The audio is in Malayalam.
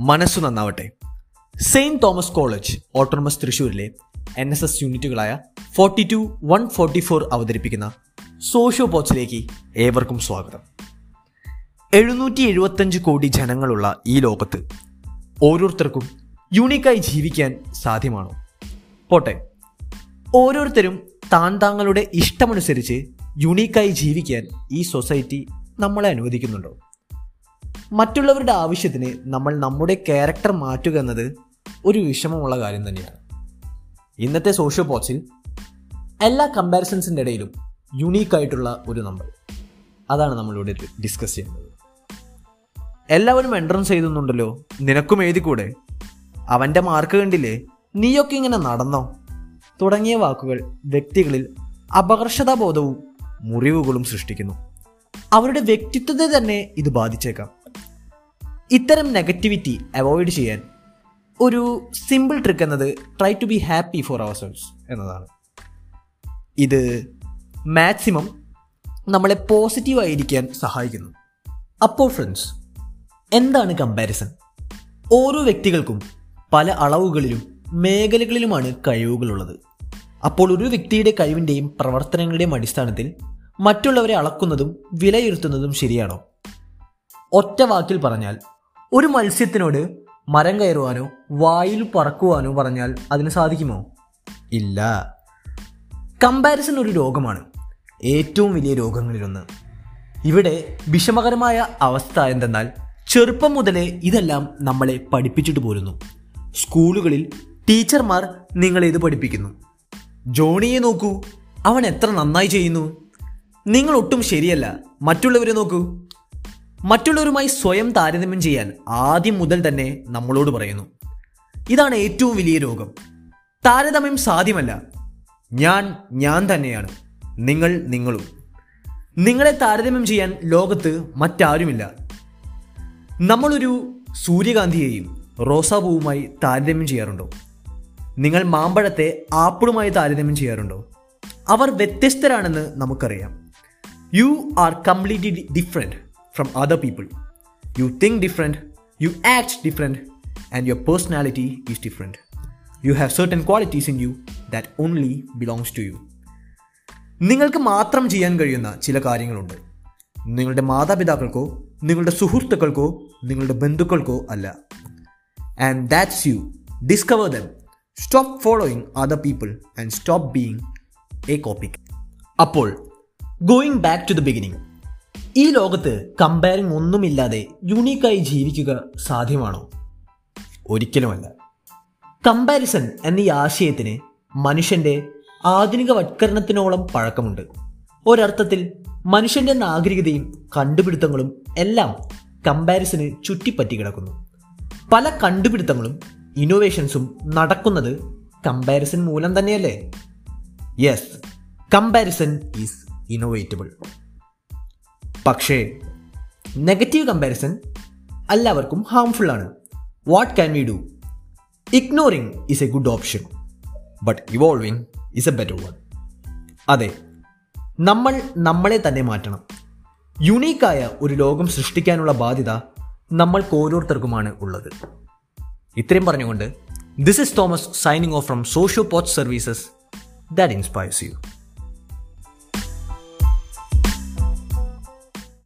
മനസ്സു നന്നാവട്ടെ. സെയിന്റ് തോമസ് കോളേജ് ഓട്ടോണമസ് തൃശ്ശൂരിലെ N S S യൂണിറ്റുകളായ forty two one forty four അവതരിപ്പിക്കുന്ന സോഷ്യോ പോച്ചിലേക്ക് ഏവർക്കും സ്വാഗതം. എഴുന്നൂറ്റി എഴുപത്തഞ്ച് കോടി ജനങ്ങളുള്ള ഈ ലോകത്ത് ഓരോരുത്തർക്കും യൂണിക്കായി ജീവിക്കാൻ സാധ്യമാണോ? പോട്ടെ. ഓരോരുത്തരും താൻ താങ്കളുടെ ഇഷ്ടമനുസരിച്ച് യുണീക്കായി ജീവിക്കാൻ ഈ സൊസൈറ്റി നമ്മളെ അനുവദിക്കുന്നുണ്ടോ? മറ്റുള്ളവരുടെ ആവശ്യത്തിന് നമ്മൾ നമ്മുടെ ക്യാരക്ടർ മാറ്റുക എന്നത് ഒരു വിഷമമുള്ള കാര്യം തന്നെയാണ്. ഇന്നത്തെ സോഷ്യൽ പോച്ചിൽ എല്ലാ കമ്പാരിസൺസിന്റെ ഇടയിലും യുണീക്കായിട്ടുള്ള ഒരു നമ്പർ അതാണ് നമ്മളിവിടെ ഡിസ്കസ് ചെയ്യുന്നത്. എല്ലാവരും എൻട്രൻസ് എഴുതുന്നുണ്ടല്ലോ നിനക്കും എഴുതിക്കൂടെ? അവന്റെ മാർക്ക് കണ്ടില്ലേ? നീയൊക്കെ ഇങ്ങനെ നടന്നോ? തുടങ്ങിയ വാക്കുകൾ വ്യക്തികളിൽ അപകർഷതാബോധവും മുറിവുകളും സൃഷ്ടിക്കുന്നു. അവരുടെ വ്യക്തിത്വത്തെ തന്നെ ഇത് ബാധിച്ചേക്കാം. ഇത്തരം നെഗറ്റിവിറ്റി അവോയ്ഡ് ചെയ്യാൻ ഒരു സിമ്പിൾ ട്രിക്ക് എന്നത് try to be happy for ourselves എന്നതാണ്. ഇത് മാക്സിമം നമ്മളെ പോസിറ്റീവ് ആയിരിക്കാൻ സഹായിക്കുന്നു. അപ്പോൾ ഫ്രണ്ട്സ് എന്താണ് കമ്പാരിസൺ ഓരോ വ്യക്തികൾക്കും പല അളവുകളിലും മേഖലകളിലുമാണ് കഴിവുകളുള്ളത്. അപ്പോൾ ഒരു വ്യക്തിയുടെ കഴിവിന്റെയും പ്രവർത്തനങ്ങളുടെയും അടിസ്ഥാനത്തിൽ മറ്റുള്ളവരെ അളക്കുന്നതും വിലയിരുത്തുന്നതും ശരിയാണോ? ഒറ്റ വാക്കിൽ പറഞ്ഞാൽ ഒരു മത്സ്യത്തിനോട് മരം കയറുവാനോ വായിൽ പറക്കുവാനോ പറഞ്ഞാൽ അതിന് സാധിക്കുമോ? ഇല്ല. കമ്പാരിസൺ ഒരു രോഗമാണ്. ഏറ്റവും വലിയ രോഗങ്ങളിലൊന്ന്. ഇവിടെ വിഷമകരമായ അവസ്ഥ എന്തെന്നാൽ ചെറുപ്പം മുതലേ ഇതെല്ലാം നമ്മളെ പഠിപ്പിച്ചിട്ട് പോരുന്നു. സ്കൂളുകളിൽ ടീച്ചർമാർ നിങ്ങളെ ഇത് പഠിപ്പിക്കുന്നു. ജോണിയെ നോക്കൂ. അവൻ എത്ര നന്നായി ചെയ്യുന്നു. നിങ്ങൾ ഒട്ടും ശരിയല്ല. മറ്റുള്ളവരെ നോക്കൂ. മറ്റുള്ളവരുമായി സ്വയം താരതമ്യം ചെയ്യാൻ ആദ്യം മുതൽ തന്നെ നമ്മളോട് പറയുന്നു. ഇതാണ് ഏറ്റവും വലിയ രോഗം. താരതമ്യം സാധ്യമല്ല. ഞാൻ ഞാൻ തന്നെയാണ്. നിങ്ങൾ നിങ്ങളും. നിങ്ങളെ താരതമ്യം ചെയ്യാൻ ലോകത്ത് മറ്റാരുമില്ല. നമ്മളൊരു സൂര്യകാന്തിയെയും റോസാപൂവുമായി താരതമ്യം ചെയ്യാറുണ്ടോ? നിങ്ങൾ മാമ്പഴത്തെ ആപ്പിളുമായി താരതമ്യം ചെയ്യാറുണ്ടോ? അവർ വ്യത്യസ്തരാണെന്ന് നമുക്കറിയാം. You are completely different from other people. You think different, you act different, and your personality is different. You have certain qualities in you that only belongs to you. നിങ്ങൾക്ക് മാത്രം ചെയ്യാൻ കഴിയുന്ന ചില കാര്യങ്ങളുണ്ട് നിങ്ങളുടെ മാതാപിതാക്കൾക്കോ നിങ്ങളുടെ സുഹൃത്തുക്കൾക്കോ നിങ്ങളുടെ ബന്ധുക്കൾക്കോ അല്ല and that's you discover them stop following other people and stop being a copy അപ്പോൾ going back to the beginning ഈ ലോകത്ത് കമ്പയറിംഗ് ഒന്നുമില്ലാതെ യുണീക്കായി ജീവിക്കുക സാധ്യമാണോ? ഒരിക്കലുമല്ല. കമ്പാരിസൺ എന്ന ഈ ആശയത്തിന് മനുഷ്യന്റെ ആധുനികവത്കരണത്തിനോളം പഴക്കമുണ്ട്. ഒരർത്ഥത്തിൽ മനുഷ്യന്റെ നാഗരികതയും കണ്ടുപിടുത്തങ്ങളും എല്ലാം കമ്പാരിസന് ചുറ്റിപ്പറ്റി കിടക്കുന്നു. പല കണ്ടുപിടുത്തങ്ങളും ഇന്നോവേഷൻസും നടക്കുന്നത് കമ്പാരിസൺ മൂലം തന്നെയല്ലേ? യെസ് കമ്പാരിസൺ ഈസ് ഇന്നോവേറ്റബിൾ പക്ഷേ നെഗറ്റീവ് കമ്പാരിസൺ എല്ലാവർക്കും ഹാംഫുൾ ആണ്. What can we do ignoring is a good option but evolving is a better one അതെ നമ്മൾ നമ്മളെ തന്നെ മാറ്റണം. യുണീക്കായ ഒരു ലോകം സൃഷ്ടിക്കാനുള്ള ബാധ്യത നമ്മൾക്ക് ഓരോരുത്തർക്കുമാണ് ഉള്ളത്. ഇത്രയും പറഞ്ഞുകൊണ്ട് this is Thomas signing off from socio pouch services that inspires you